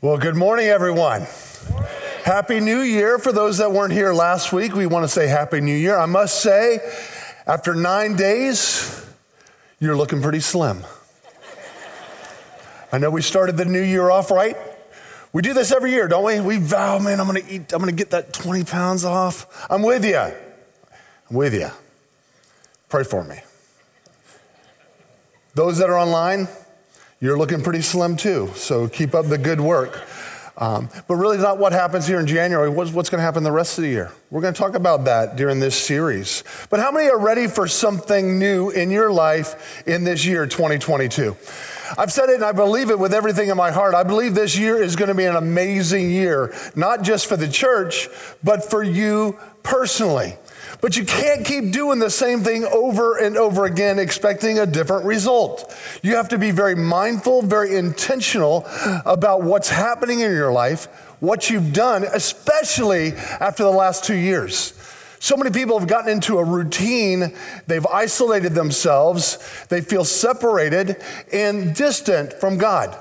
Well, good morning, everyone. Happy New Year. For those that weren't here last week, we want to say Happy New Year. I must say, after nine days, you're looking pretty slim. I know we started the new year off right. We do this every year, don't we? We vow, man, I'm gonna eat, I'm gonna get that 20 pounds off. I'm with you. I'm with you. Pray for me. Those that are online, you're looking pretty slim too, so keep up the good work. Um, but really, not what happens here in January. What's, what's going to happen the rest of the year? We're going to talk about that during this series. But how many are ready for something new in your life in this year, 2022? I've said it and I believe it with everything in my heart. I believe this year is going to be an amazing year, not just for the church, but for you personally. But you can't keep doing the same thing over and over again, expecting a different result. You have to be very mindful, very intentional about what's happening in your life, what you've done, especially after the last two years. So many people have gotten into a routine, they've isolated themselves, they feel separated and distant from God.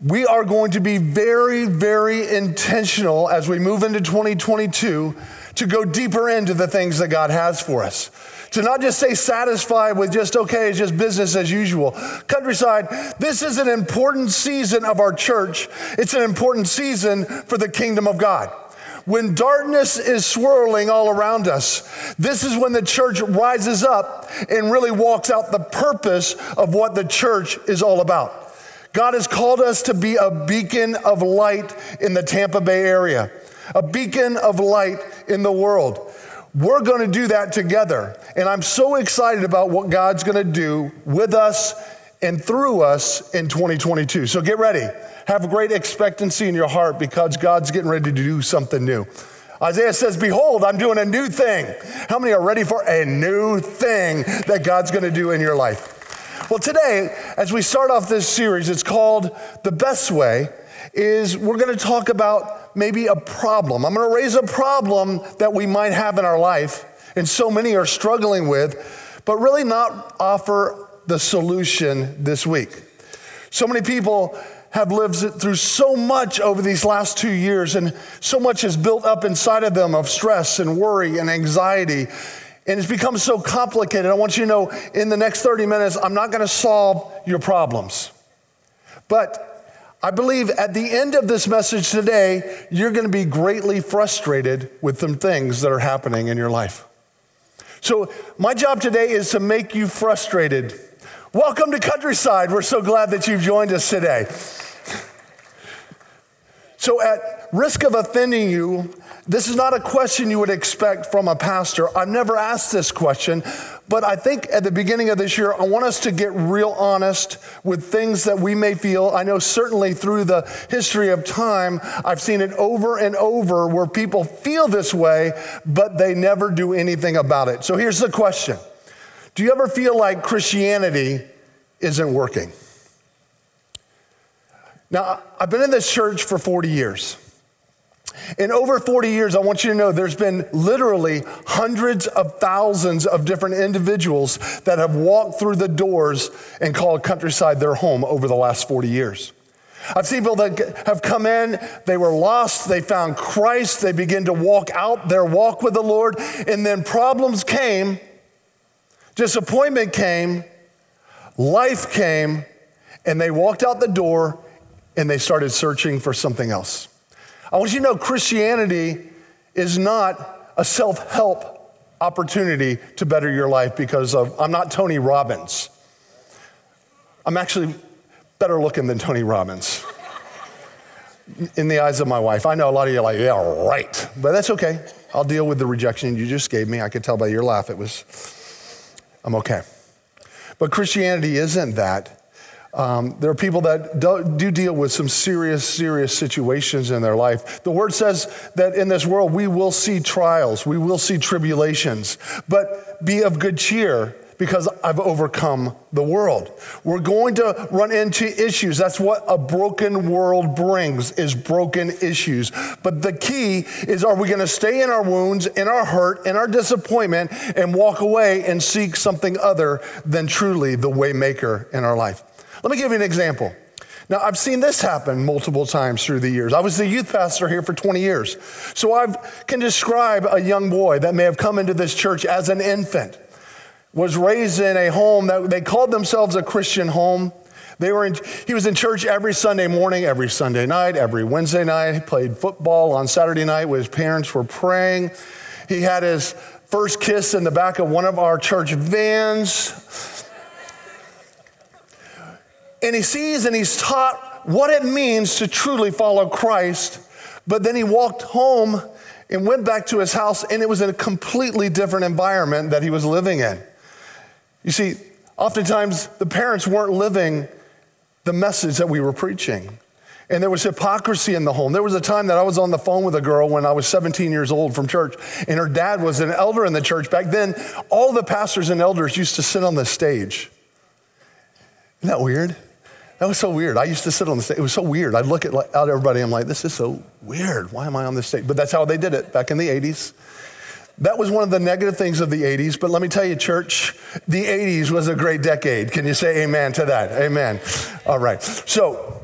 We are going to be very, very intentional as we move into 2022 to go deeper into the things that God has for us. To not just stay satisfied with just, okay, it's just business as usual. Countryside, this is an important season of our church. It's an important season for the kingdom of God. When darkness is swirling all around us, this is when the church rises up and really walks out the purpose of what the church is all about. God has called us to be a beacon of light in the Tampa Bay area a beacon of light in the world. We're going to do that together. And I'm so excited about what God's going to do with us and through us in 2022. So get ready. Have great expectancy in your heart because God's getting ready to do something new. Isaiah says, Behold, I'm doing a new thing. How many are ready for a new thing that God's going to do in your life? Well, today, as we start off this series, it's called The Best Way, is we're going to talk about maybe a problem. I'm going to raise a problem that we might have in our life, and so many are struggling with, but really not offer the solution this week. So many people have lived through so much over these last two years, and so much has built up inside of them of stress and worry and anxiety. And it's become so complicated. I want you to know in the next 30 minutes, I'm not going to solve your problems. But I believe at the end of this message today, you're going to be greatly frustrated with some things that are happening in your life. So, my job today is to make you frustrated. Welcome to Countryside. We're so glad that you've joined us today. So, at risk of offending you, this is not a question you would expect from a pastor. I've never asked this question, but I think at the beginning of this year, I want us to get real honest with things that we may feel. I know certainly through the history of time, I've seen it over and over where people feel this way, but they never do anything about it. So here's the question Do you ever feel like Christianity isn't working? Now, I've been in this church for 40 years. In over 40 years, I want you to know there's been literally hundreds of thousands of different individuals that have walked through the doors and called Countryside their home over the last 40 years. I've seen people that have come in, they were lost, they found Christ, they begin to walk out their walk with the Lord, and then problems came, disappointment came, life came, and they walked out the door and they started searching for something else. I want you to know Christianity is not a self help opportunity to better your life because of, I'm not Tony Robbins. I'm actually better looking than Tony Robbins in the eyes of my wife. I know a lot of you are like, yeah, right. But that's okay. I'll deal with the rejection you just gave me. I could tell by your laugh it was, I'm okay. But Christianity isn't that. Um, there are people that do, do, deal with some serious, serious situations in their life. The word says that in this world we will see trials, we will see tribulations, but be of good cheer because I've overcome the world. We're going to run into issues. That's what a broken world brings is broken issues. But the key is are we going to stay in our wounds, in our hurt, in our disappointment and walk away and seek something other than truly the waymaker in our life? Let me give you an example. Now, I've seen this happen multiple times through the years. I was the youth pastor here for 20 years. So I can describe a young boy that may have come into this church as an infant, was raised in a home that they called themselves a Christian home. They were in, he was in church every Sunday morning, every Sunday night, every Wednesday night. He played football on Saturday night his parents were praying. He had his first kiss in the back of one of our church vans and he sees and he's taught what it means to truly follow Christ. But then he walked home and went back to his house, and it was in a completely different environment that he was living in. You see, oftentimes the parents weren't living the message that we were preaching. And there was hypocrisy in the home. There was a time that I was on the phone with a girl when I was 17 years old from church, and her dad was an elder in the church. Back then, all the pastors and elders used to sit on the stage. Isn't that weird? That was so weird. I used to sit on the stage. It was so weird. I'd look at, out at everybody. I'm like, this is so weird. Why am I on this stage? But that's how they did it back in the 80s. That was one of the negative things of the 80s. But let me tell you, church, the 80s was a great decade. Can you say amen to that? Amen. All right. So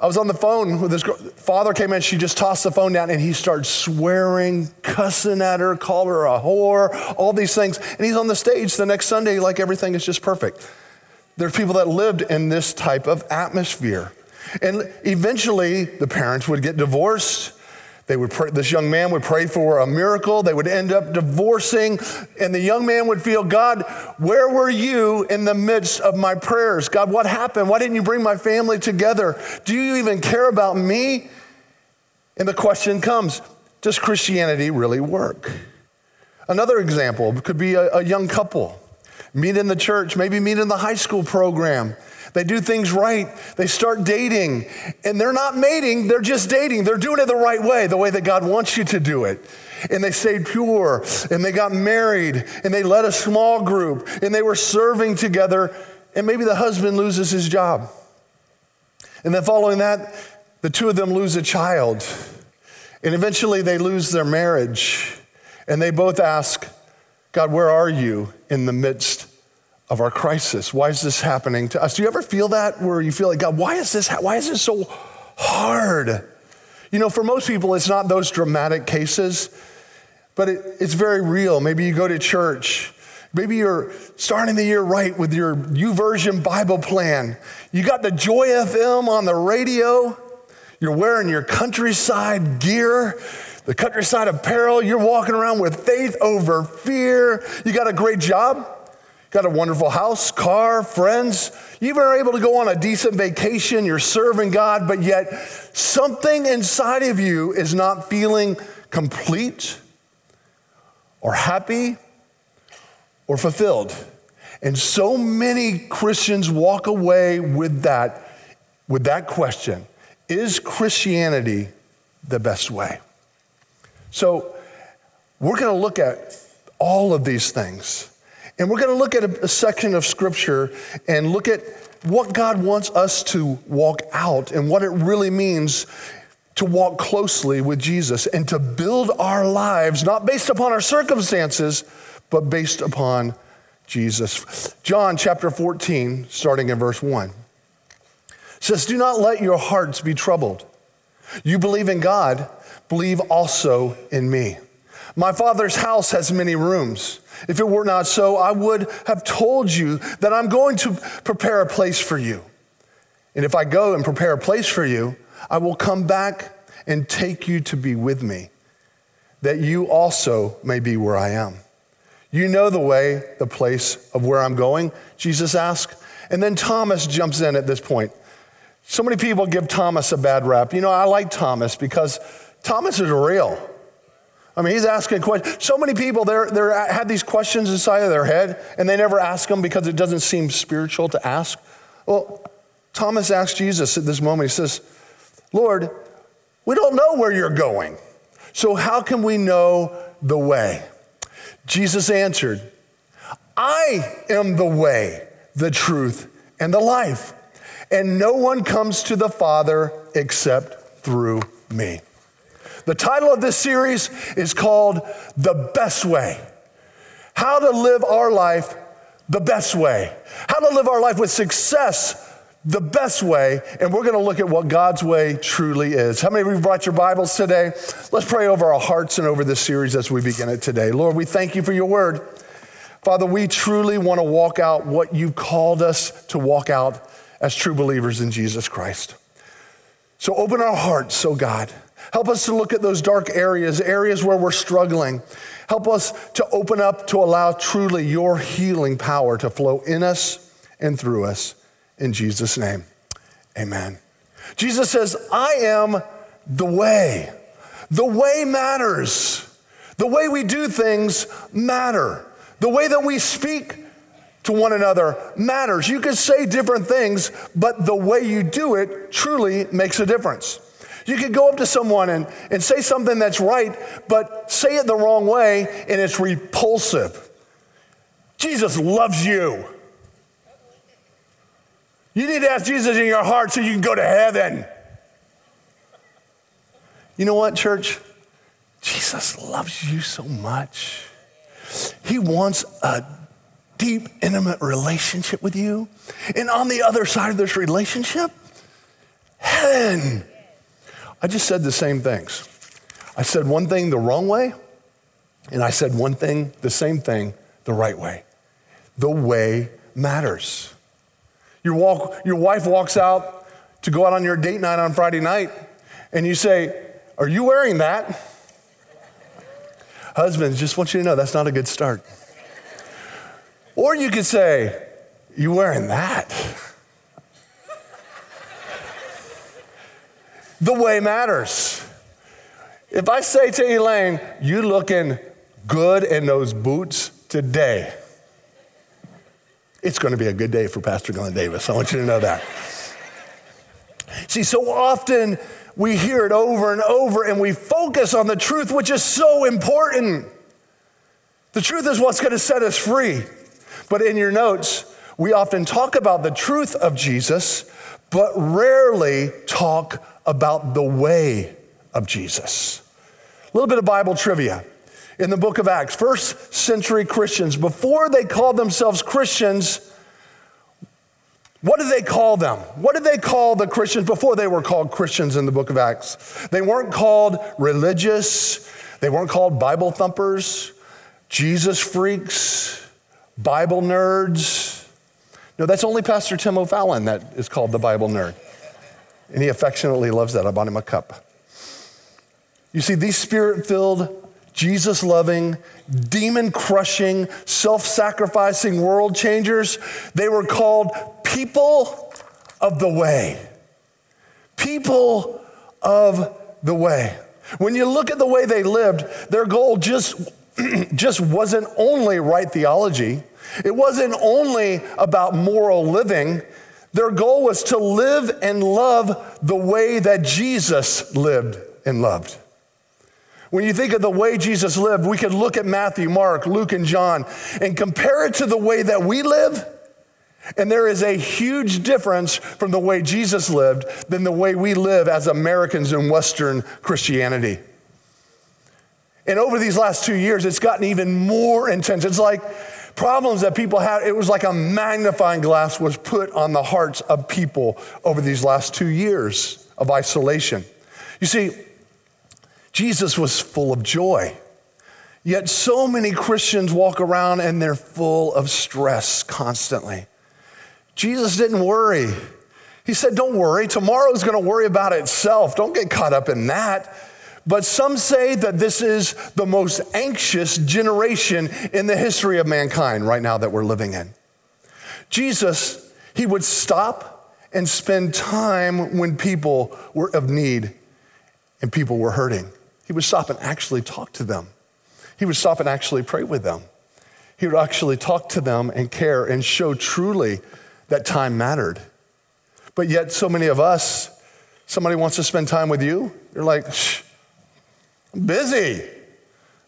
I was on the phone with this girl. Father came in. She just tossed the phone down and he started swearing, cussing at her, called her a whore, all these things. And he's on the stage the next Sunday like everything is just perfect. There's people that lived in this type of atmosphere. And eventually, the parents would get divorced. They would pray, this young man would pray for a miracle. They would end up divorcing, and the young man would feel, God, where were you in the midst of my prayers? God, what happened? Why didn't you bring my family together? Do you even care about me? And the question comes Does Christianity really work? Another example could be a, a young couple meet in the church, maybe meet in the high school program. They do things right. They start dating, and they're not mating, they're just dating. They're doing it the right way, the way that God wants you to do it. And they stayed pure, and they got married, and they led a small group, and they were serving together, and maybe the husband loses his job. And then following that, the two of them lose a child, and eventually they lose their marriage, and they both ask, God, where are you in the midst of our crisis? Why is this happening to us? Do you ever feel that where you feel like, God, why is this, why is this so hard? You know, for most people, it's not those dramatic cases, but it, it's very real. Maybe you go to church. Maybe you're starting the year right with your YouVersion Bible plan. You got the Joy FM on the radio. You're wearing your countryside gear the countryside apparel. You're walking around with faith over fear. You got a great job, got a wonderful house, car, friends. You even are able to go on a decent vacation. You're serving God, but yet something inside of you is not feeling complete or happy or fulfilled. And so many Christians walk away with that, with that question Is Christianity the best way? So, we're going to look at all of these things. And we're going to look at a, a, section of scripture and look at what God wants us to walk out and what it really means to walk closely with Jesus and to build our lives not based upon our circumstances, but based upon Jesus. John chapter 14, starting in verse 1, says, Do not let your hearts be troubled. You believe in God believe also in me. My Father's house has many rooms. If it were not so, I would have told you that I'm going to prepare a place for you. And if I go and prepare a place for you, I will come back and take you to be with me, that you also may be where I am. You know the way, the place of where I'm going? Jesus asked. And then Thomas jumps in at this point. So many people give Thomas a bad rap. You know, I like Thomas because Thomas is real. I mean, he's asking questions. So many people they're, they're uh, had these questions inside of their head, and they never ask them because it doesn't seem spiritual to ask. Well, Thomas asked Jesus at this moment, he says, Lord, we don't know where you're going. So how can we know the way? Jesus answered, I am the way, the truth, and the life. And no one comes to the Father except through me. The title of this series is called The Best Way How to Live Our Life the Best Way. How to live our life with success the best way, and we're going to look at what God's way truly is. How many of you brought your Bibles today? Let's pray over our hearts and over this series as we begin it today. Lord, we thank you for your word. Father, we truly want to walk out what you called us to walk out as true believers in Jesus Christ. So open our hearts, oh God. Help us to look at those dark areas, areas where we're struggling. Help us to open up to allow truly your healing power to flow in us and through us. In Jesus' name, amen. Jesus says, I am the way. The way matters. The way we do things matter. The way that we speak to one another matters. You can say different things, but the way you do it truly makes a difference. You could go up to someone and, and say something that's right, but say it the wrong way and it's repulsive. Jesus loves you. You need to ask Jesus in your heart so you can go to heaven. You know what, church? Jesus loves you so much. He wants a deep, intimate relationship with you. And on the other side of this relationship, heaven. I just said the same things. I said one thing the wrong way, and I said one thing, the same thing, the right way. The way matters. Your, walk, your wife walks out to go out on your date night on Friday night, and you say, Are you wearing that? Husbands, just want you to know that's not a good start. Or you could say, You wearing that? The way matters. If I say to Elaine, You looking good in those boots today, it's going to be a good day for Pastor Glenn Davis. I want you to know that. See, so often we hear it over and over and we focus on the truth, which is so important. The truth is what's going to set us free. But in your notes, we often talk about the truth of Jesus, but rarely talk about the way of Jesus. A little bit of Bible trivia in the book of Acts. First century Christians, before they called themselves Christians, what did they call them? What did they call the Christians before they were called Christians in the book of Acts? They weren't called religious, they weren't called Bible thumpers, Jesus freaks, Bible nerds. No, that's only Pastor Tim O'Fallon that is called the Bible nerd. And he affectionately loves that. I bought him a cup. You see, these spirit filled Jesus loving, demon crushing, self sacrificing world changers. They were called people of the way. People of the way. When you look at the way they lived, their goal just, just wasn't only right theology, it wasn't only about moral living. Their goal was to live and love the way that Jesus lived and loved. When you think of the way Jesus lived, we could look at Matthew, Mark, Luke, and John and compare it to the way that we live. And there is a huge difference from the way Jesus lived than the way we live as Americans in Western Christianity. And over these last two years, it's gotten even more intense. It's like problems that people had, it was like a magnifying glass was put on the hearts of people over these last two years of isolation. You see, Jesus was full of joy. Yet so many Christians walk around and they're full of stress constantly. Jesus didn't worry. He said, Don't worry, tomorrow's gonna worry about itself. Don't get caught up in that. But some say that this is the most anxious generation in the history of mankind right now that we're living in. Jesus, he would stop and spend time when people were of need and people were hurting. He would stop and actually talk to them. He would stop and actually pray with them. He would actually talk to them and care and show truly that time mattered. But yet, so many of us, somebody wants to spend time with you, you're like, Shh, I'm busy.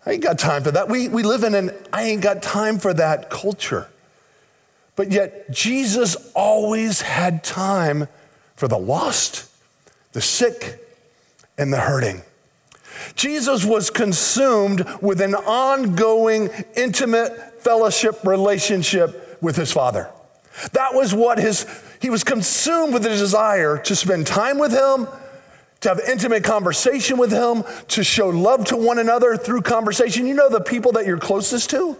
I ain't got time for that. We, we live in an I ain't got time for that culture. But yet, Jesus always had time for the lost, the sick, and the hurting. Jesus was consumed with an ongoing, intimate fellowship relationship with his Father. That was what his, he was consumed with the desire to spend time with him, to have intimate conversation with him, to show love to one another through conversation. You know, the people that you're closest to?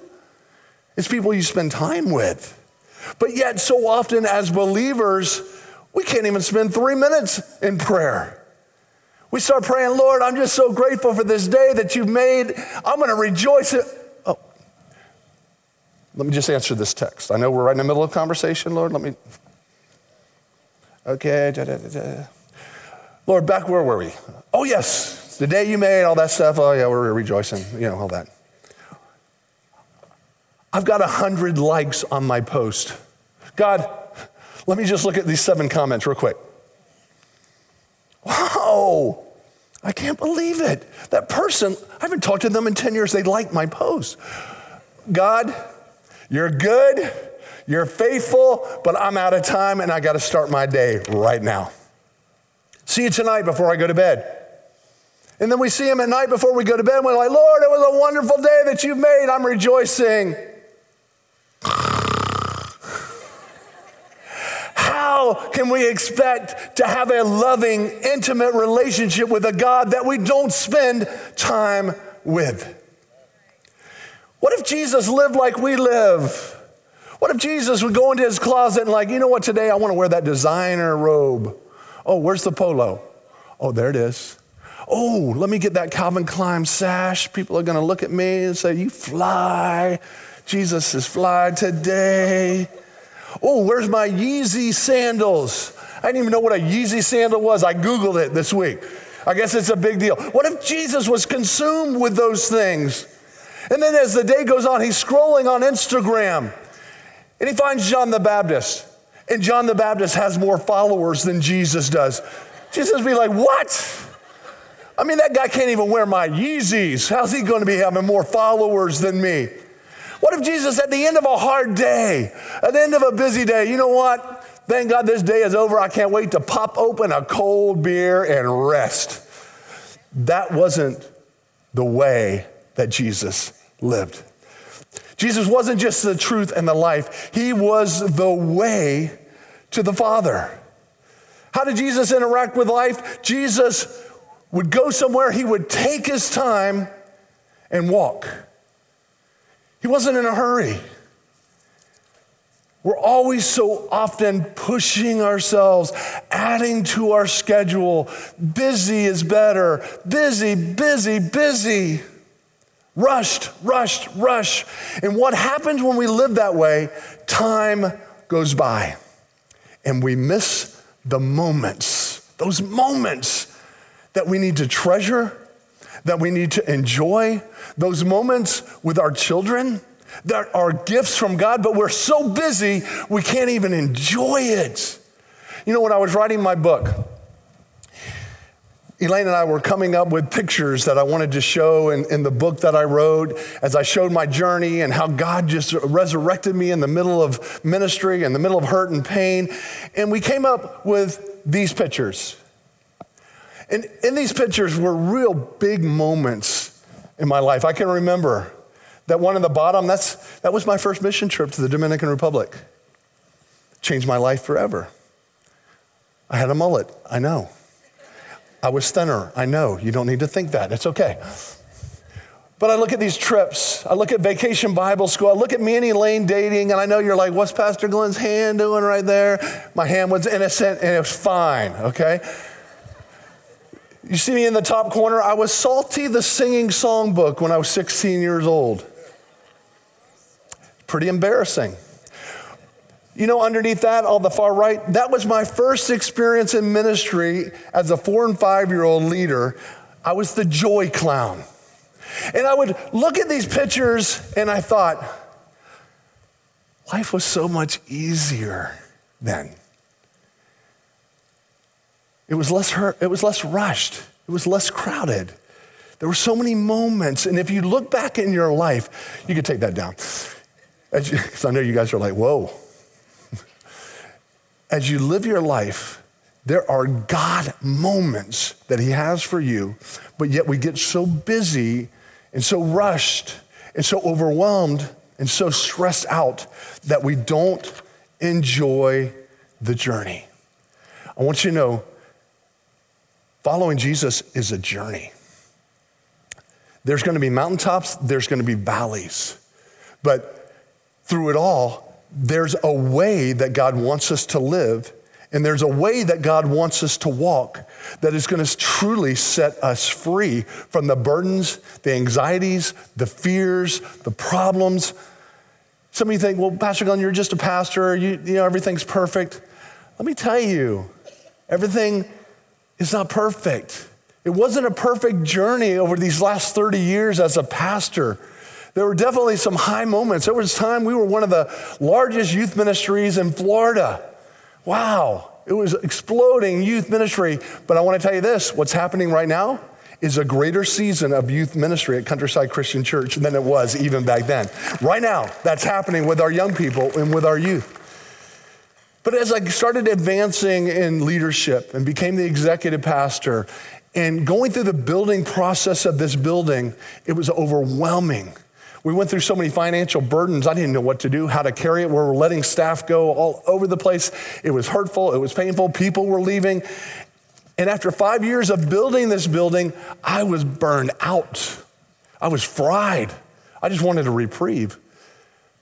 It's people you spend time with. But yet, so often as believers, we can't even spend three minutes in prayer. We start praying, Lord, I'm just so grateful for this day that you've made. I'm going to rejoice. In- oh, let me just answer this text. I know we're right in the middle of conversation, Lord. Let me. Okay. Da, da, da, Lord, back where were we? Oh, yes, the day you made all that stuff. Oh, yeah, we're rejoicing, you know, all that. I've got a hundred likes on my post. God, let me just look at these seven comments real quick. Wow, I can't believe it. That person, I haven't talked to them in 10 years, they liked my post. God, you're good, you're faithful, but I'm out of time and I got to start my day right now. See you tonight before I go to bed. And then we see him at night before we go to bed. And we're like, Lord, it was a wonderful day that you've made. I'm rejoicing. How can we expect to have a loving, intimate relationship with a God that we don't spend time with? What if Jesus lived like we live? What if Jesus would go into his closet and, like, you know what, today I want to wear that designer robe? Oh, where's the polo? Oh, there it is. Oh, let me get that Calvin Klein sash. People are going to look at me and say, You fly. Jesus is fly today. Oh, where's my Yeezy sandals? I didn't even know what a Yeezy sandal was. I Googled it this week. I guess it's a big deal. What if Jesus was consumed with those things? And then as the day goes on, he's scrolling on Instagram and he finds John the Baptist. And John the Baptist has more followers than Jesus does. Jesus be like, What? I mean, that guy can't even wear my Yeezys. How's he going to be having more followers than me? What if Jesus, at the end of a hard day, at the end of a busy day, you know what? Thank God this day is over. I can't wait to pop open a cold beer and rest. That wasn't the way that Jesus lived. Jesus wasn't just the truth and the life, He was the way to the Father. How did Jesus interact with life? Jesus would go somewhere, He would take His time and walk. He wasn't in a hurry. We're always so often pushing ourselves, adding to our schedule. Busy is better. Busy, busy, busy. Rushed, rushed, rush. And what happens when we live that way? Time goes by and we miss the moments, those moments that we need to treasure that we need to enjoy, those moments with our children that are gifts from God, but we're so busy we can't even enjoy it. You know, when I was writing my book, Elaine and I were coming up with pictures that I wanted to show in, in, the book that I wrote as I showed my journey and how God just resurrected me in the middle of ministry, in the middle of hurt and pain. And we came up with these pictures. And in these pictures were real big moments in my life. I can remember that one in the bottom, that's, that was my first mission trip to the Dominican Republic. Changed my life forever. I had a mullet, I know. I was thinner, I know. You don't need to think that, it's okay. But I look at these trips. I look at vacation Bible school. I look at me and Elaine dating, and I know you're like, what's Pastor Glenn's hand doing right there? My hand was innocent and it was fine, okay? You see me in the top corner? I was Salty the Singing Songbook when I was 16 years old. Pretty embarrassing. You know, underneath that, on the far right, that was my first experience in ministry as a four and five year old leader. I was the joy clown. And I would look at these pictures and I thought, life was so much easier then. It was less hurt, it was less rushed, it was less crowded. There were so many moments. And if you look back in your life, you could take that down. Because I know you guys are like, whoa. As you live your life, there are God moments that He has for you, but yet we get so busy and so rushed and so overwhelmed and so stressed out that we don't enjoy the journey. I want you to know following Jesus is a journey. There's going to be mountaintops, there's going to be valleys. But through it all, there's a way that God wants us to live, and there's a way that God wants us to walk that is going to truly set us free from the burdens, the anxieties, the fears, the problems. Some of you think, well, Pastor Glenn, you're just a pastor, you, you know, everything's perfect. Let me tell you, everything is not perfect. It wasn't a perfect journey over these last 30 years as a pastor. There were definitely some high moments. There was time we were one of the largest youth ministries in Florida. Wow, it was exploding youth ministry. But I want to tell you this what's happening right now is a greater season of youth ministry at Countryside Christian Church than it was even back then. Right now, that's happening with our young people and with our youth. But as I started advancing in leadership and became the executive pastor and going through the building process of this building, it was overwhelming. We went through so many financial burdens, I didn't know what to do, how to carry it. We were letting staff go all over the place. It was hurtful, it was painful. People were leaving. And after five years of building this building, I was burned out. I was fried. I just wanted a reprieve.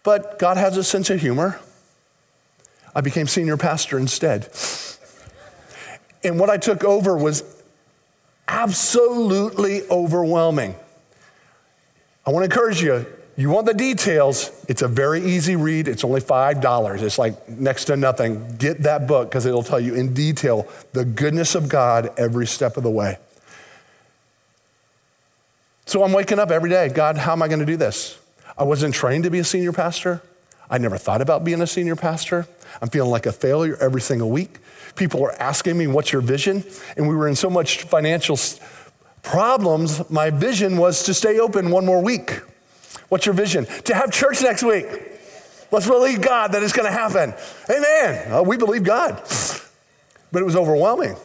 But God has a sense of humor. I became senior pastor instead. And what I took over was absolutely overwhelming. I want to encourage you. You want the details, it's a very easy read. It's only $5. It's like next to nothing. Get that book because it'll tell you in detail the goodness of God every step of the way. So I'm waking up every day. God, how am I going to do this? I wasn't trained to be a senior pastor. I never thought about being a senior pastor. I'm feeling like a failure every single week. People are asking me, What's your vision? And we were in so much financial problems. My vision was to stay open one more week. What's your vision? To have church next week. Let's believe God that it's going to happen. Amen. Uh, we believe God. But it was overwhelming.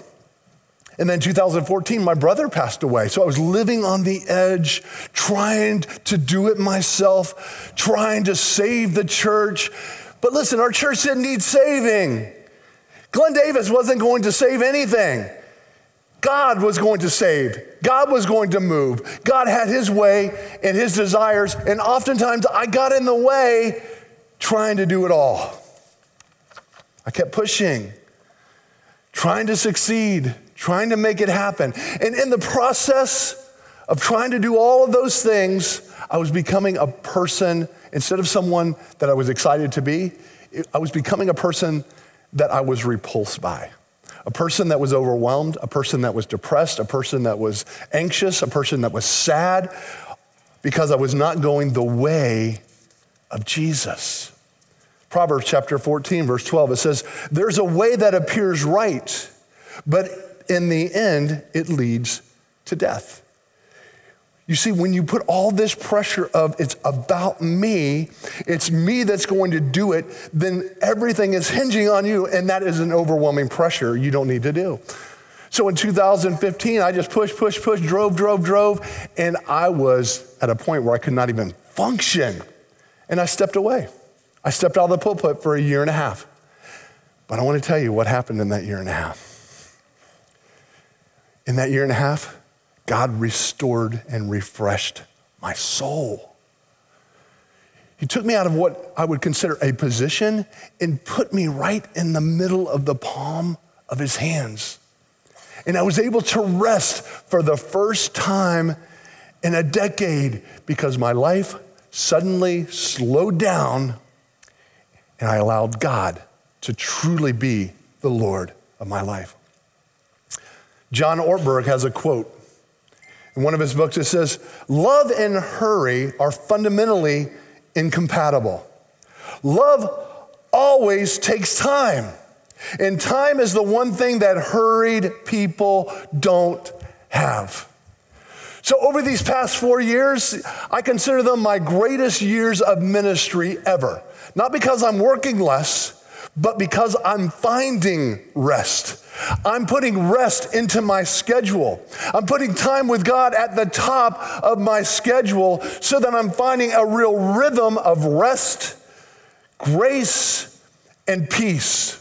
And then 2014, my brother passed away. So I was living on the edge, trying to do it myself, trying to save the church. But listen, our church didn't need saving. Glenn Davis wasn't going to save anything. God was going to save. God was going to move. God had his way and his desires. And oftentimes I got in the way trying to do it all. I kept pushing, trying to succeed, trying to make it happen. And in the process of trying to do all of those things, I was becoming a person, instead of someone that I was excited to be, I was becoming a person that I was repulsed by. A person that was overwhelmed, a person that was depressed, a person that was anxious, a person that was sad because I was not going the way of Jesus. Proverbs chapter 14, verse 12, it says, There's a way that appears right, but in the end, it leads to death. You see, when you put all this pressure of it's about me, it's me that's going to do it, then everything is hinging on you, and that is an overwhelming pressure you don't need to do. So in 2015, I just pushed, pushed, pushed, drove, drove, drove, and I was at a point where I could not even function. And I stepped away. I stepped out of the pulpit for a year and a half. But I want to tell you what happened in that year and a half. In that year and a half, God restored and refreshed my soul. He took me out of what I would consider a position and put me right in the middle of the palm of his hands. And I was able to rest for the first time in a decade because my life suddenly slowed down and I allowed God to truly be the Lord of my life. John Ortberg has a quote in one of his books, it says, Love and hurry are fundamentally incompatible. Love always takes time. And time is the one thing that hurried people don't have. So, over these past four years, I consider them my greatest years of ministry ever. Not because I'm working less, but because I'm finding rest. I'm putting rest into my schedule. I'm putting time with God at the top of my schedule so that I'm finding a real rhythm of rest, grace, and peace.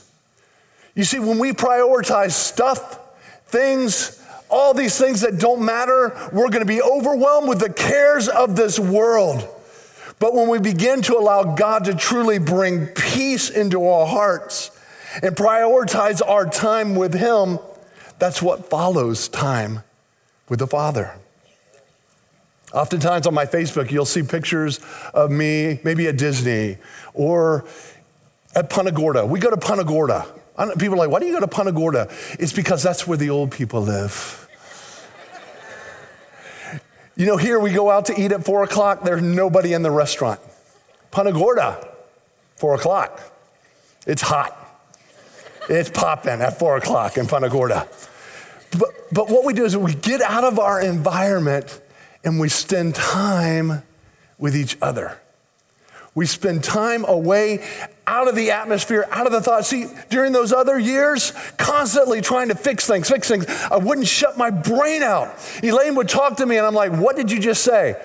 You see, when we prioritize stuff, things, all these things that don't matter, we're going to be overwhelmed with the cares of this world. But when we begin to allow God to truly bring peace into our hearts and prioritize our time with Him, that's what follows time with the Father. Oftentimes on my Facebook, you'll see pictures of me, maybe at Disney or at Punta Gorda. We go to Punta Gorda. People are like, why do you go to Punta Gorda? It's because that's where the old people live. you know, here we go out to eat at four o'clock, there's nobody in the restaurant. Punta Gorda, four o'clock. It's hot. It's popping at four o'clock in Punta Gorda. But, but what we do is we get out of our environment and we spend time with each other. We spend time away out of the atmosphere, out of the thought. See, during those other years, constantly trying to fix things, fix things, I wouldn't shut my brain out. Elaine would talk to me, and I'm like, What did you just say?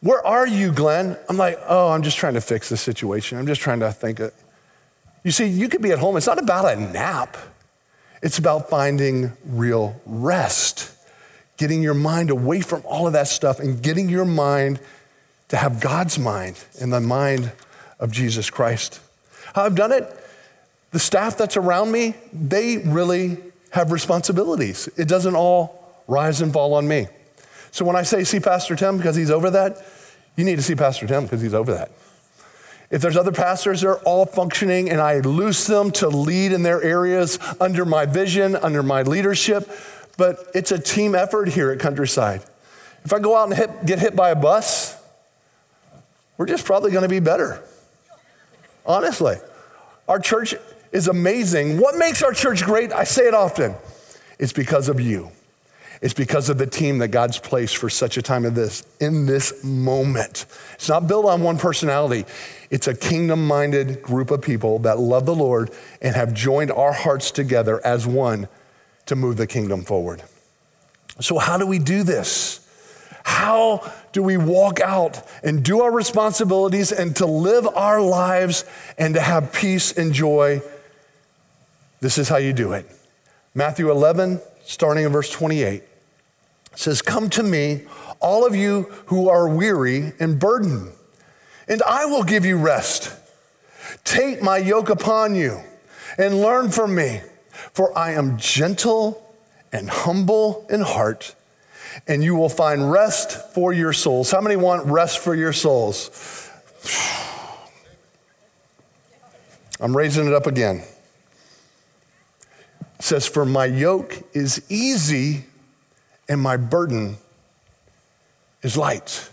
Where are you, Glenn? I'm like, Oh, I'm just trying to fix the situation. I'm just trying to think. Of... You see, you could be at home. It's not about a nap, it's about finding real rest, getting your mind away from all of that stuff and getting your mind to have God's mind and the mind of Jesus Christ. How I've done it, the staff that's around me, they really have responsibilities. It doesn't all rise and fall on me. So when I say see Pastor Tim because he's over that, you need to see Pastor Tim because he's over that. If there's other pastors, they're all functioning and I loose them to lead in their areas under my vision, under my leadership. But it's a team effort here at Countryside. If I go out and hit, get hit by a bus, we're just probably going to be better. Honestly, our church is amazing. What makes our church great? I say it often. It's because of you. It's because of the team that God's placed for such a time as this, in this moment. It's not built on one personality. It's a kingdom minded group of people that love the Lord and have joined our hearts together as one to move the kingdom forward. So, how do we do this? How do we walk out and do our responsibilities and to live our lives and to have peace and joy? This is how you do it. Matthew 11, starting in verse 28, says, Come to me, all of you who are weary and burdened, and I will give you rest. Take my yoke upon you and learn from me, for I am gentle and humble in heart and you will find rest for your souls. How many want rest for your souls? I'm raising it up again. It says, For my yoke is easy and my burden is light.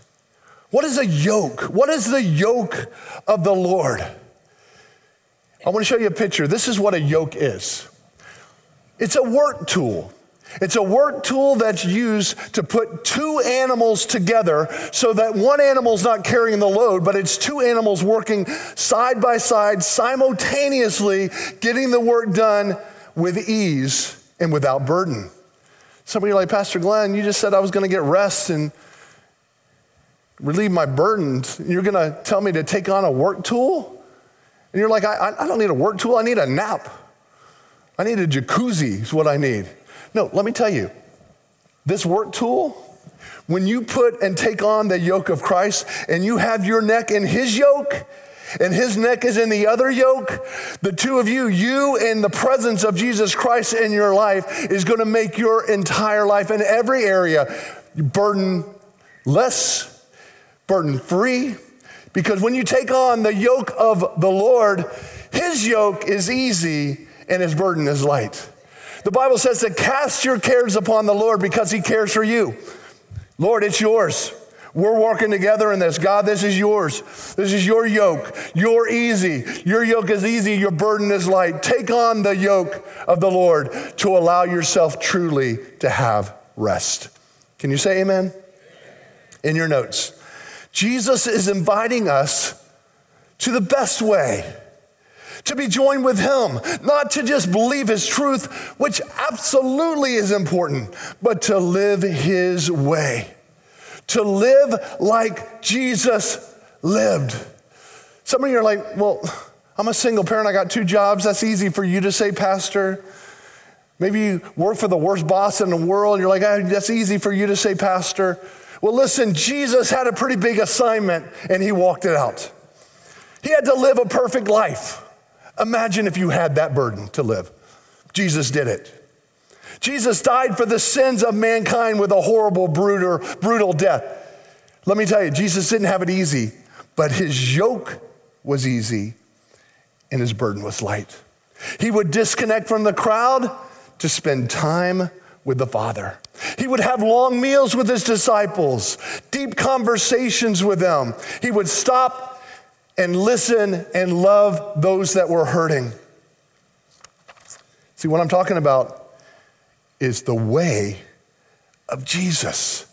What is a yoke? What is the yoke of the Lord? I want to show you a picture. This is what a yoke is it's a work tool. It's a work tool that's used to put two animals together so that one animal's not carrying the load, but it's two animals working side by side, simultaneously getting the work done with ease and without burden. Somebody like, Pastor Glenn, you just said I was going to get rest and relieve my burdens. You're going to tell me to take on a work tool? And you're like, I, I don't need a work tool, I need a nap. I need a jacuzzi, is what I need. No, let me tell you, this work tool, when you put and take on the yoke of Christ and you have your neck in his yoke, and his neck is in the other yoke, the two of you, you in the presence of Jesus Christ in your life is going to make your entire life in every area burden less, burden free. Because when you take on the yoke of the Lord, his yoke is easy and his burden is light. The Bible says to cast your cares upon the Lord because he cares for you. Lord, it's yours. We're working together in this. God, this is yours. This is your yoke. You're easy. Your yoke is easy. Your burden is light. Take on the yoke of the Lord to allow yourself truly to have rest. Can you say amen? In your notes. Jesus is inviting us to the best way to be joined with Him, not to just believe His truth, which absolutely is important, but to live His way, to live like Jesus lived. Some of you are like, well, I'm a single parent, I got two jobs. That's easy for you to say, Pastor. Maybe you work for the worst boss in the world. You're like, ah, that's easy for you to say, Pastor. Well, listen, Jesus had a pretty big assignment and he walked it out. He had to live a perfect life. Imagine if you had that burden to live. Jesus did it. Jesus died for the sins of mankind with a horrible, brutal, brutal death. Let me tell you, Jesus didn't have it easy, but his yoke was easy and his burden was light. He would disconnect from the crowd to spend time with the Father. He would have long meals with his disciples, deep conversations with them. He would stop and listen and love those that were hurting. See, what I'm talking about is the way of Jesus.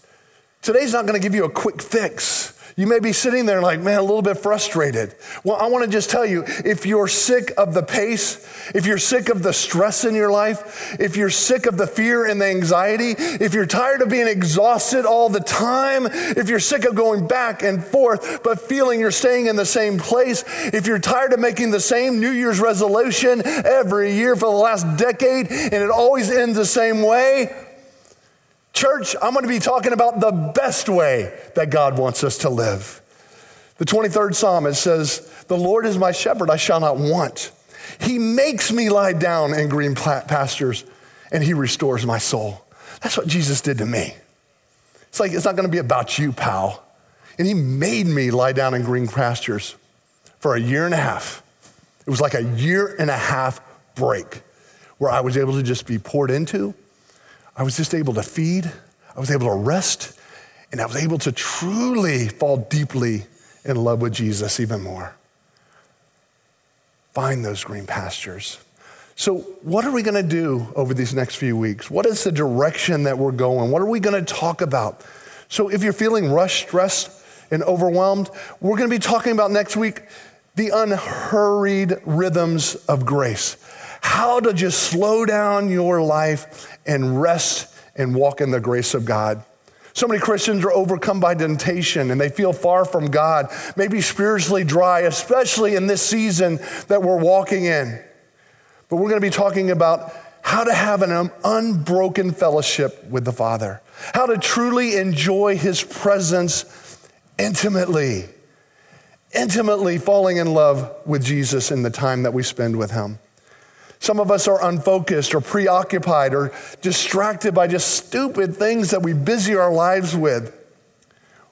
Today's not going to give you a quick fix. You may be sitting there like, man, a little bit frustrated. Well, I want to just tell you if you're sick of the pace, if you're sick of the stress in your life, if you're sick of the fear and the anxiety, if you're tired of being exhausted all the time, if you're sick of going back and forth but feeling you're staying in the same place, if you're tired of making the same New Year's resolution every year for the last decade and it always ends the same way, Church, I'm going to be talking about the best way that God wants us to live. The 23rd Psalm, it says, The Lord is my shepherd, I shall not want. He makes me lie down in green pastures, and He restores my soul. That's what Jesus did to me. It's like, it's not going to be about you, pal. And He made me lie down in green pastures for a year and a half. It was like a year and a half break where I was able to just be poured into I was just able to feed, I was able to rest, and I was able to truly fall deeply in love with Jesus even more. Find those green pastures. So, what are we going to do over these next few weeks? What is the direction that we're going? What are we going to talk about? So, if you're feeling rushed, stressed, and overwhelmed, we're going to be talking about next week the unhurried rhythms of grace. How to just slow down your life and rest and walk in the grace of God. So many Christians are overcome by temptation and they feel far from God, maybe spiritually dry, especially in this season that we're walking in. But we're going to be talking about how to have an unbroken fellowship with the Father, how to truly enjoy His presence intimately, intimately falling in love with Jesus in the time that we spend with Him. Some of us are unfocused or preoccupied or distracted by just stupid things that we busy our lives with.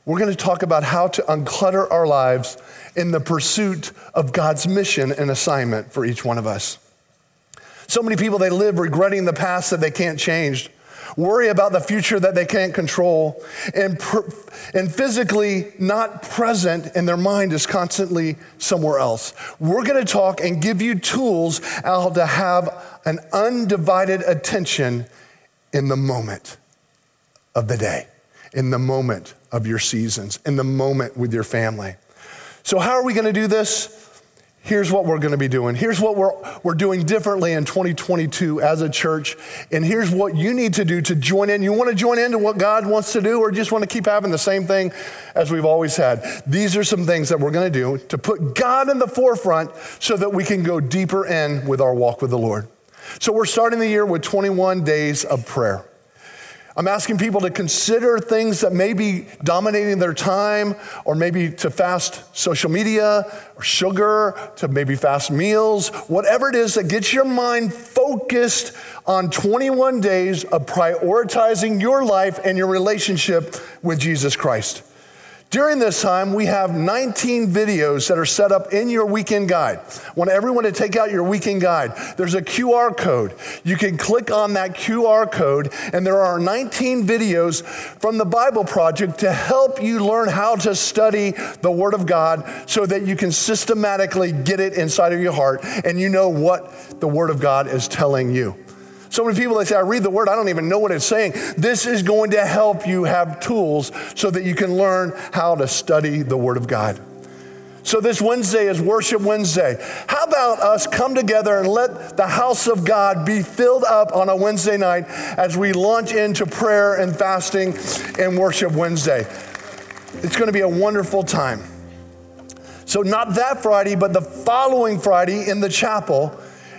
We're going to talk about how to unclutter our lives in the pursuit of God's mission and assignment for each one of us. So many people, they live regretting the past that they can't change worry about the future that they can't control, and, and physically not present, and their mind is constantly somewhere else. We're to talk and give you tools how to have an undivided attention in the moment of the day, in the moment of your seasons, in the moment with your family. So, how are we to do this? Here's what we're going to be doing. Here's what we're, we're doing differently in 2022 as a church. And here's what you need to do to join in. You want to join into what God wants to do, or just want to keep having the same thing as we've always had. These are some things that we're going to do to put God in the forefront so that we can go deeper in with our walk with the Lord. So we're starting the year with 21 days of prayer. I'm asking people to consider things that may be dominating their time, or maybe to fast social media or sugar, to maybe fast meals, whatever it is that gets your mind focused on 21 days of prioritizing your life and your relationship with Jesus Christ. During this time, we have 19 videos that are set up in your weekend guide. I want everyone to take out your weekend guide. There's a QR code. You can click on that QR code, and there are 19 videos from the Bible Project to help you learn how to study the Word of God so that you can systematically get it inside of your heart and you know what the Word of God is telling you. So many people, they say, I read the word, I don't even know what it's saying. This is going to help you have tools so that you can learn how to study the word of God. So, this Wednesday is Worship Wednesday. How about us come together and let the house of God be filled up on a Wednesday night as we launch into prayer and fasting and Worship Wednesday? It's going to be a wonderful time. So, not that Friday, but the following Friday in the chapel.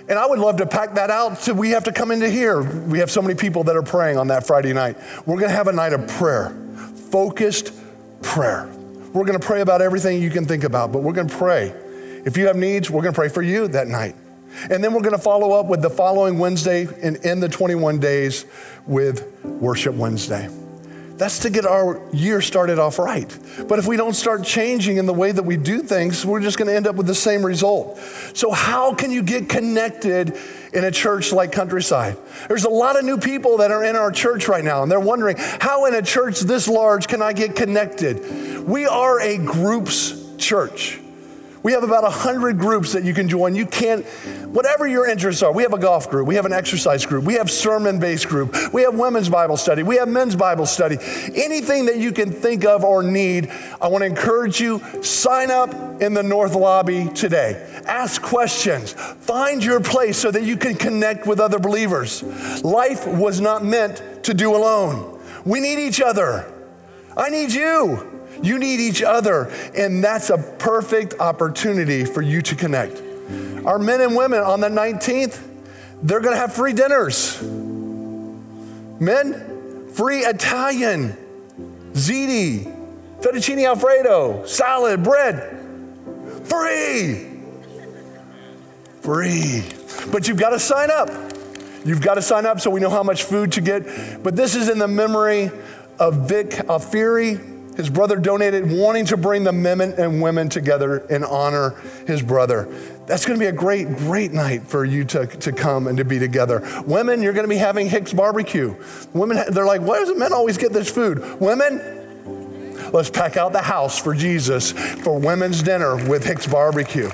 And I would love to pack that out so we have to come into here. We have so many people that are praying on that Friday night. We're going to have a night of prayer, focused prayer. We're going to pray about everything you can think about, but we're going to pray. If you have needs, we're going to pray for you that night. And then we're going to follow up with the following Wednesday and end the 21 days with Worship Wednesday. That's to get our year started off right. But if we don't start changing in the way that we do things, we're just going to end up with the same result. So, how can you get connected in a church like Countryside? There's a lot of new people that are in our church right now, and they're wondering, how in a church this large can I get connected? We are a groups church. We have about 100 groups that you can join. You can't, whatever your interests are, we have a golf group, we have an exercise group, we have sermon based group, we have women's Bible study, we have men's Bible study. Anything that you can think of or need, I want to encourage you, sign up in the North Lobby today. Ask questions, find your place so that you can connect with other believers. Life was not meant to do alone. We need each other. I need you. You need each other, and that's a perfect opportunity for you to connect. Our men and women on the 19th, they're gonna have free dinners. Men, free Italian, ziti, fettuccine alfredo, salad, bread. Free. Free. But you've got to sign up. You've got to sign up so we know how much food to get. But this is in the memory of Vic Alfieri his brother donated, wanting to bring the men and women together and honor his brother. That's going to be a great, great night for you to, to come and to be together. Women, you're going to be having Hicks barbecue. Women, they're like, why does the men always get this food? Women, let's pack out the house for Jesus for women's dinner with Hicks barbecue.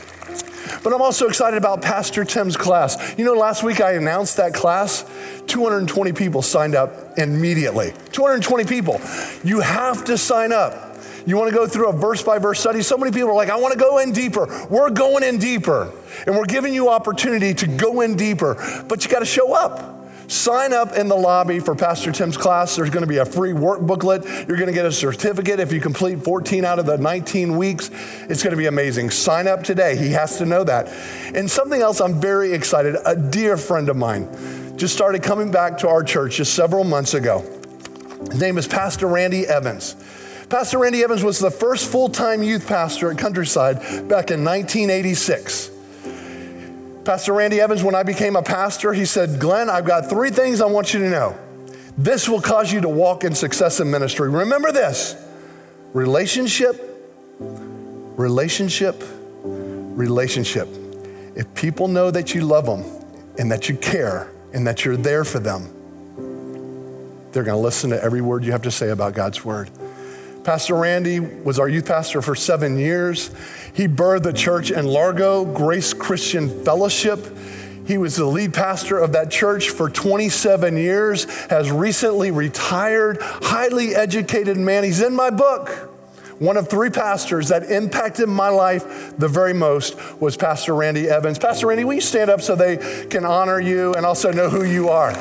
But I'm also excited about Pastor Tim's class. You know, last week I announced that class. 220 people signed up immediately. 220 people. You have to sign up. You want to go through a verse by verse study? So many people are like, I want to go in deeper. We're going in deeper. And we're giving you opportunity to go in deeper, but you got to show up. Sign up in the lobby for Pastor Tim's class. There's going to be a free work booklet. You're going to get a certificate if you complete 14 out of the 19 weeks. It's going to be amazing. Sign up today. He has to know that. And something else I'm very excited a dear friend of mine just started coming back to our church just several months ago. His name is Pastor Randy Evans. Pastor Randy Evans was the first full time youth pastor at Countryside back in 1986. Pastor Randy Evans, when I became a pastor, he said, Glenn, I've got three things I want you to know. This will cause you to walk in success in ministry. Remember this relationship, relationship, relationship. If people know that you love them and that you care and that you're there for them, they're going to listen to every word you have to say about God's word. Pastor Randy was our youth pastor for seven years. He birthed the church in Largo, Grace Christian Fellowship. He was the lead pastor of that church for 27 years, has recently retired, highly educated man. He's in my book. One of three pastors that impacted my life the very most was Pastor Randy Evans. Pastor Randy, will you stand up so they can honor you and also know who you are?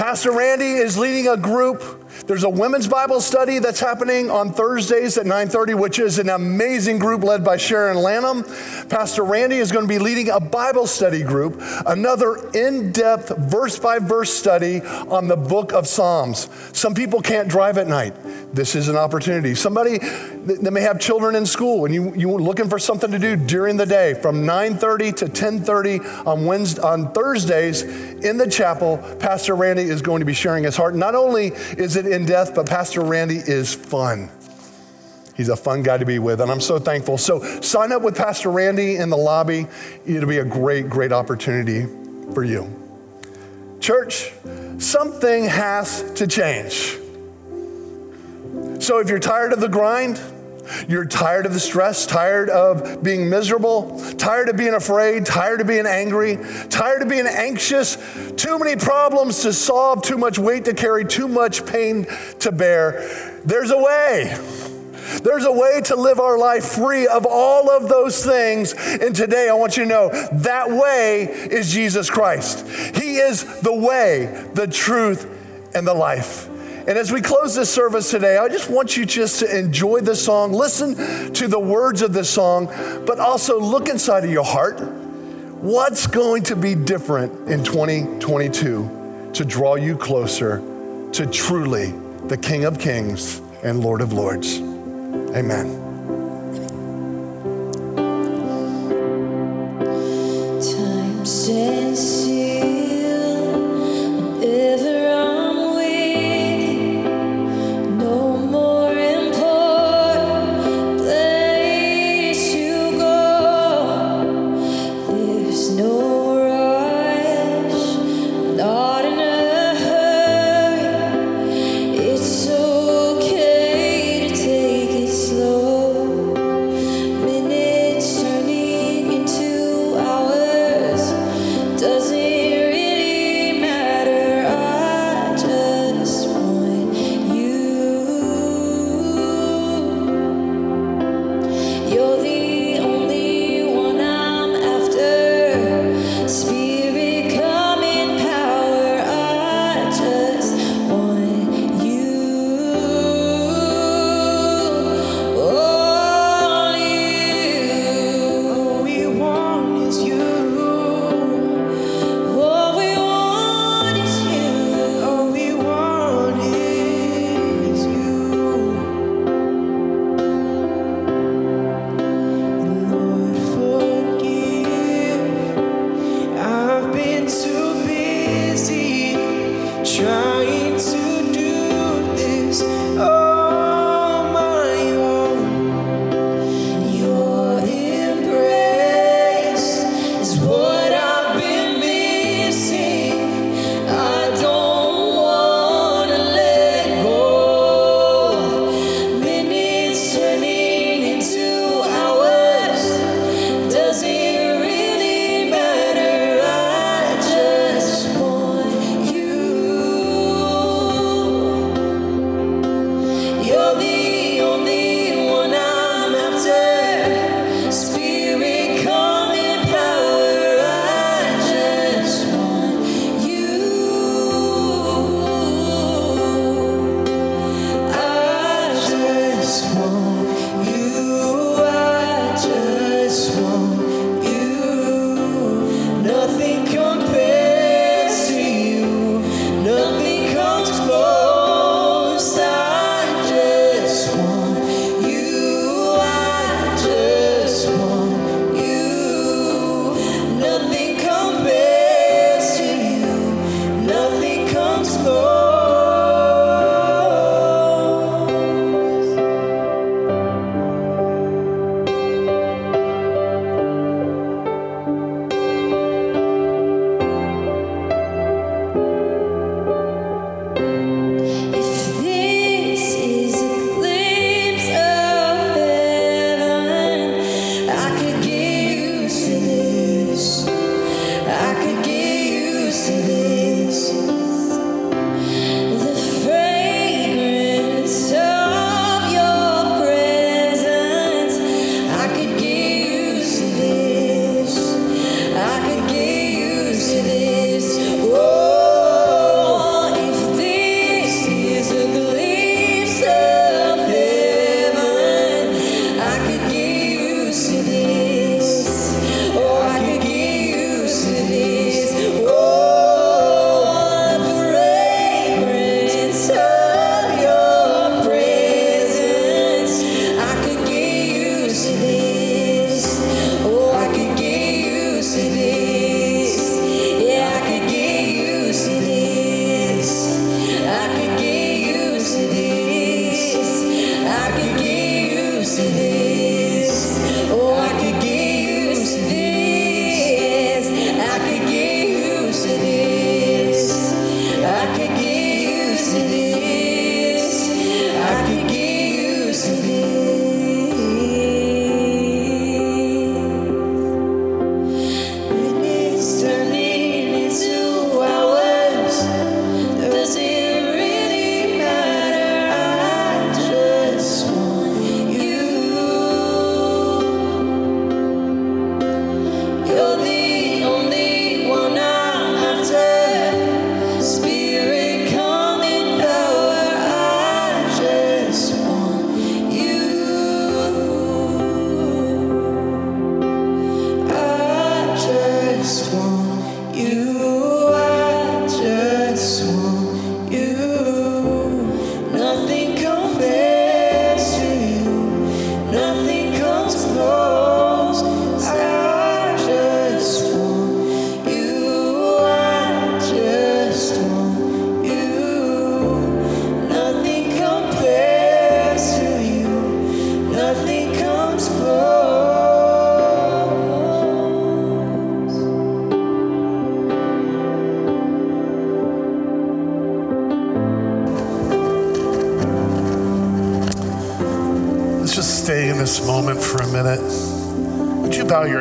Pastor Randy is leading a group. There's a women's Bible study that's happening on Thursdays at 9:30, which is an amazing group led by Sharon Lanham. Pastor Randy is going to be leading a Bible study group, another in-depth verse by verse study on the book of Psalms. Some people can't drive at night. This is an opportunity. Somebody that may have children in school and you, you're looking for something to do during the day from 9.30 to 10.30 on, Wednesday, on Thursdays in the chapel, Pastor Randy is going to be sharing his heart. Not only is it in death, but Pastor Randy is fun. He's a fun guy to be with, and I'm so thankful. So sign up with Pastor Randy in the lobby. It'll be a great, great opportunity for you. Church, something has to change. So if you're tired of the grind, you're tired of the stress, tired of being miserable, tired of being afraid, tired of being angry, tired of being anxious, too many problems to solve, too much weight to carry, too much pain to bear. There's a way. There's a way to live our life free of all of those things. And today I want you to know that way is Jesus Christ. He is the way, the truth, and the life. And as we close this service today, I just want you just to enjoy the song, listen to the words of the song, but also look inside of your heart. What's going to be different in 2022 to draw you closer to truly the King of Kings and Lord of Lords? Amen.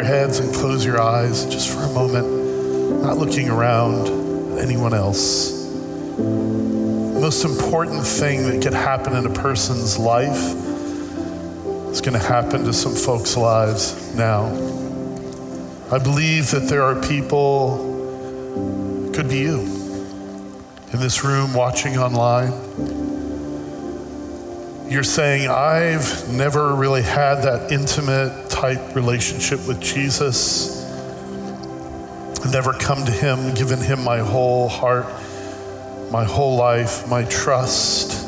Heads and close your eyes just for a moment, not looking around at anyone else? The most important thing that could happen in a person's life is going to happen to some folks' lives now. I believe that there are people, could be you, in this room watching online you're saying, I've never really had that intimate type relationship with Jesus. I've never come to Him, given Him my whole heart, my whole life, my trust.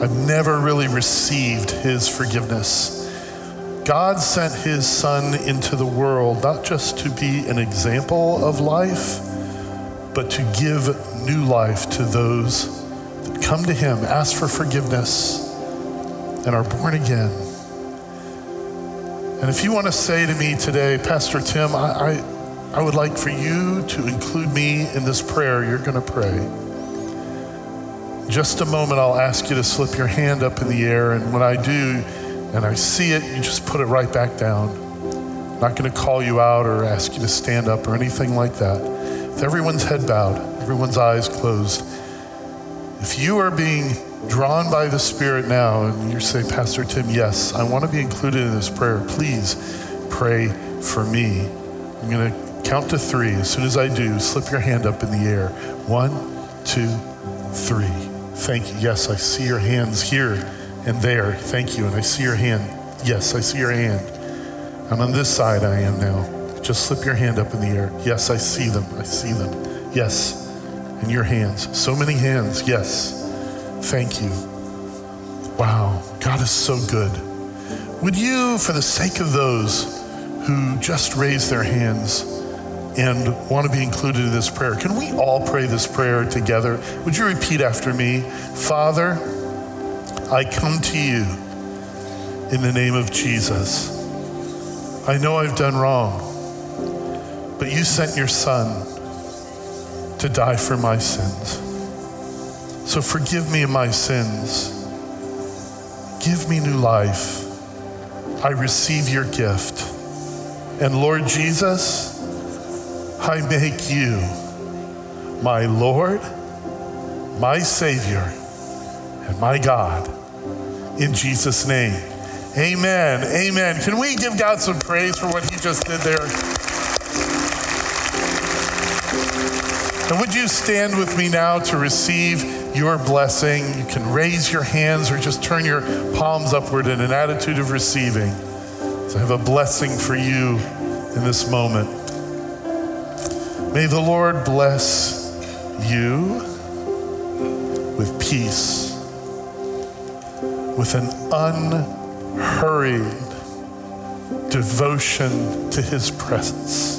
I've never really received His forgiveness. God sent His Son into the world not just to be an example of life, but to give new life to those that come to Him, ask for forgiveness, and are born again. And if you want to say to me today, Pastor Tim, I, I, I would like for you to include me in this prayer you're going to pray. Just a moment, I'll ask you to slip your hand up in the air, and when I do, and I see it, you just put it right back down. I'm not going to call you out or ask you to stand up or anything like that. With everyone's head bowed, everyone's eyes closed, if you are being drawn by the Spirit now and you say, Pastor Tim, yes, I want to be included in this prayer, please pray for me. I'm going to count to three. As soon as I do, slip your hand up in the air. One, two, three. Thank you. Yes, I see your hands here and there. Thank you. And I see your hand. Yes, I see your hand. And on this side, I am now. Just slip your hand up in the air. Yes, I see them. I see them. Yes in your hands. So many hands, yes. Thank you. Wow, God is so good. Would you, for the sake of those who just raised their hands and want to be included in this prayer, can we all pray this prayer together? Would you repeat after me? Father, I come to you in the name of Jesus. I know I've done wrong, but you sent your son to die for my sins. So forgive me my sins. Give me new life. I receive your gift. And Lord Jesus, I make you my Lord, my Savior, and my God. In Jesus' name. Amen. Amen. Can we give God some praise for what he just did there? And would you stand with me now to receive your blessing? You can raise your hands or just turn your palms upward in an attitude of receiving. So I have a blessing for you in this moment. May the Lord bless you with peace, with an unhurried devotion to his presence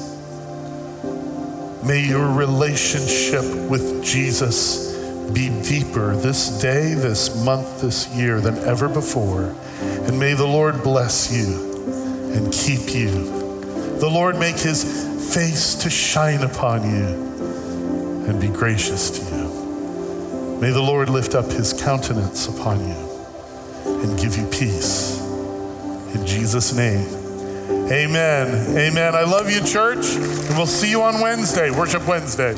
May your relationship with Jesus be deeper this day, this month, this year than ever before. And may the Lord bless you and keep you. The Lord make his face to shine upon you and be gracious to you. May the Lord lift up his countenance upon you and give you peace. In Jesus' name. Amen. Amen. I love you, church. And we'll see you on Wednesday, Worship Wednesday.